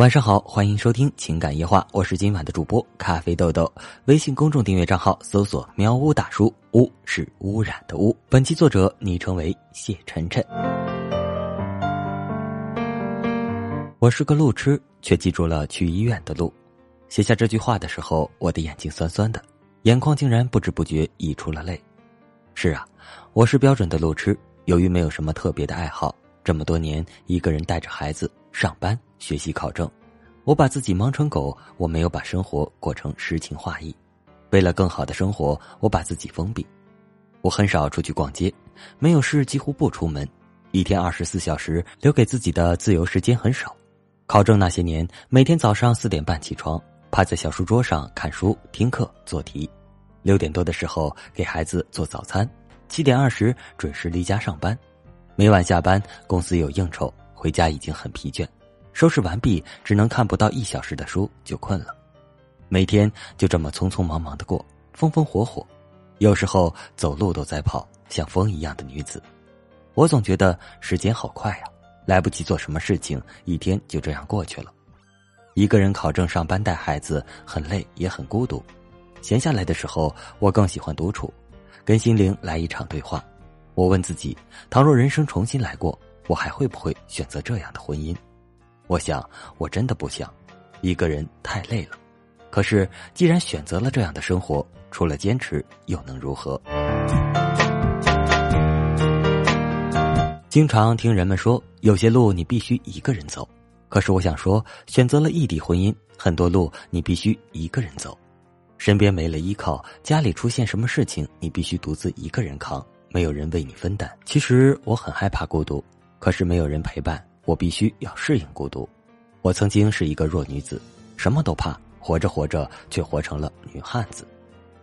晚上好，欢迎收听情感夜话，我是今晚的主播咖啡豆豆。微信公众订阅账号搜索“喵屋大叔”，屋是污染的污。本期作者昵称为谢晨晨。我是个路痴，却记住了去医院的路。写下这句话的时候，我的眼睛酸酸的，眼眶竟然不知不觉溢出了泪。是啊，我是标准的路痴。由于没有什么特别的爱好，这么多年一个人带着孩子上班、学习、考证，我把自己忙成狗。我没有把生活过成诗情画意，为了更好的生活，我把自己封闭。我很少出去逛街，没有事几乎不出门，一天二十四小时留给自己的自由时间很少。考证那些年，每天早上四点半起床，趴在小书桌上看书、听课、做题，六点多的时候给孩子做早餐。七点二十准时离家上班，每晚下班公司有应酬，回家已经很疲倦，收拾完毕只能看不到一小时的书就困了，每天就这么匆匆忙忙的过，风风火火，有时候走路都在跑，像风一样的女子，我总觉得时间好快呀，来不及做什么事情，一天就这样过去了。一个人考证、上班、带孩子，很累也很孤独，闲下来的时候，我更喜欢独处。跟心灵来一场对话，我问自己：倘若人生重新来过，我还会不会选择这样的婚姻？我想，我真的不想，一个人太累了。可是，既然选择了这样的生活，除了坚持，又能如何？经常听人们说，有些路你必须一个人走。可是，我想说，选择了异地婚姻，很多路你必须一个人走。身边没了依靠，家里出现什么事情，你必须独自一个人扛，没有人为你分担。其实我很害怕孤独，可是没有人陪伴，我必须要适应孤独。我曾经是一个弱女子，什么都怕，活着活着却活成了女汉子。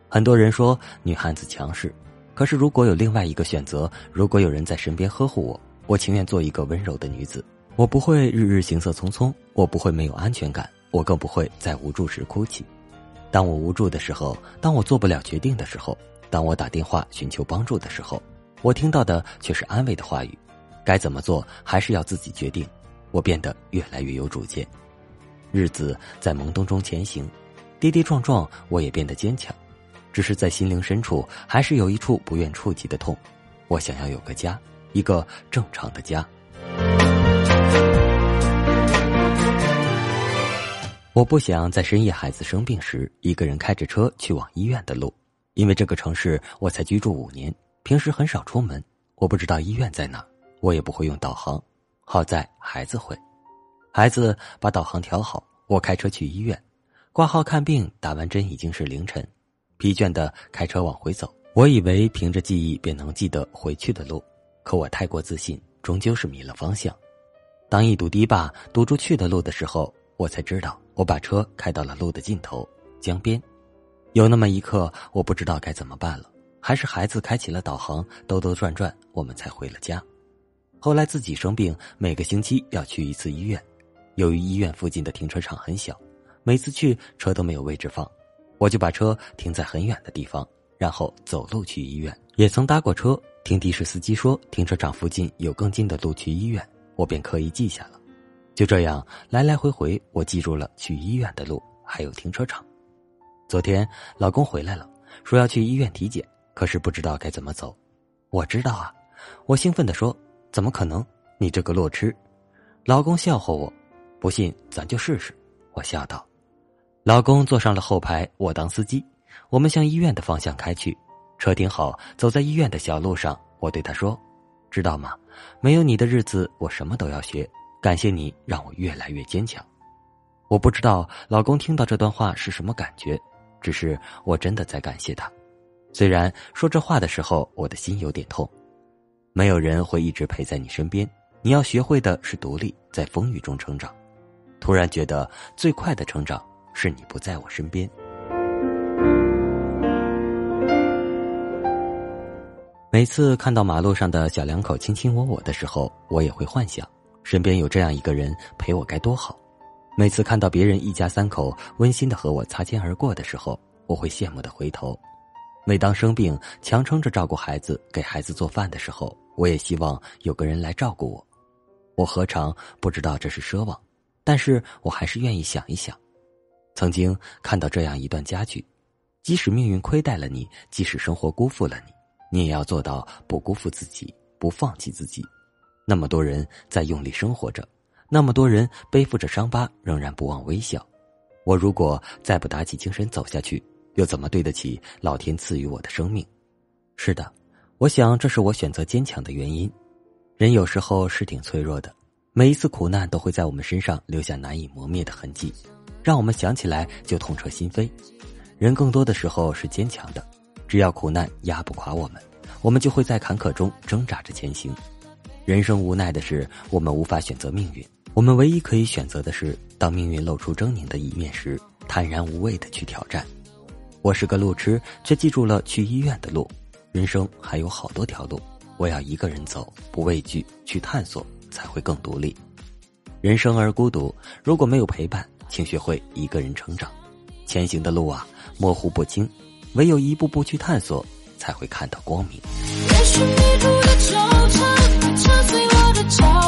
很多人说女汉子强势，可是如果有另外一个选择，如果有人在身边呵护我，我情愿做一个温柔的女子。我不会日日行色匆匆，我不会没有安全感，我更不会在无助时哭泣。当我无助的时候，当我做不了决定的时候，当我打电话寻求帮助的时候，我听到的却是安慰的话语。该怎么做，还是要自己决定。我变得越来越有主见，日子在懵懂中前行，跌跌撞撞，我也变得坚强。只是在心灵深处，还是有一处不愿触及的痛。我想要有个家，一个正常的家。我不想在深夜孩子生病时一个人开着车去往医院的路，因为这个城市我才居住五年，平时很少出门，我不知道医院在哪，我也不会用导航。好在孩子会，孩子把导航调好，我开车去医院，挂号看病，打完针已经是凌晨，疲倦的开车往回走。我以为凭着记忆便能记得回去的路，可我太过自信，终究是迷了方向。当一堵堤坝堵住去的路的时候，我才知道。我把车开到了路的尽头，江边。有那么一刻，我不知道该怎么办了。还是孩子开启了导航，兜兜转转，我们才回了家。后来自己生病，每个星期要去一次医院。由于医院附近的停车场很小，每次去车都没有位置放，我就把车停在很远的地方，然后走路去医院。也曾搭过车，听的士司机说停车场附近有更近的路去医院，我便刻意记下了。就这样来来回回，我记住了去医院的路，还有停车场。昨天老公回来了，说要去医院体检，可是不知道该怎么走。我知道啊，我兴奋地说：“怎么可能？你这个路痴！”老公笑话我：“不信咱就试试。”我笑道。老公坐上了后排，我当司机，我们向医院的方向开去。车停好，走在医院的小路上，我对他说：“知道吗？没有你的日子，我什么都要学。”感谢你让我越来越坚强，我不知道老公听到这段话是什么感觉，只是我真的在感谢他。虽然说这话的时候我的心有点痛，没有人会一直陪在你身边，你要学会的是独立，在风雨中成长。突然觉得最快的成长是你不在我身边。每次看到马路上的小两口卿卿我我的时候，我也会幻想。身边有这样一个人陪我该多好！每次看到别人一家三口温馨的和我擦肩而过的时候，我会羡慕的回头。每当生病强撑着照顾孩子、给孩子做饭的时候，我也希望有个人来照顾我。我何尝不知道这是奢望？但是我还是愿意想一想。曾经看到这样一段佳句：即使命运亏待了你，即使生活辜负了你，你也要做到不辜负自己，不放弃自己。那么多人在用力生活着，那么多人背负着伤疤，仍然不忘微笑。我如果再不打起精神走下去，又怎么对得起老天赐予我的生命？是的，我想这是我选择坚强的原因。人有时候是挺脆弱的，每一次苦难都会在我们身上留下难以磨灭的痕迹。让我们想起来就痛彻心扉。人更多的时候是坚强的，只要苦难压不垮我们，我们就会在坎坷中挣扎着前行。人生无奈的是，我们无法选择命运，我们唯一可以选择的是，当命运露出狰狞的一面时，坦然无畏的去挑战。我是个路痴，却记住了去医院的路。人生还有好多条路，我要一个人走，不畏惧，去探索，才会更独立。人生而孤独，如果没有陪伴。请学会一个人成长，前行的路啊，模糊不清，唯有一步步去探索，才会看到光明。也许迷途的惆怅，会扯碎我的脚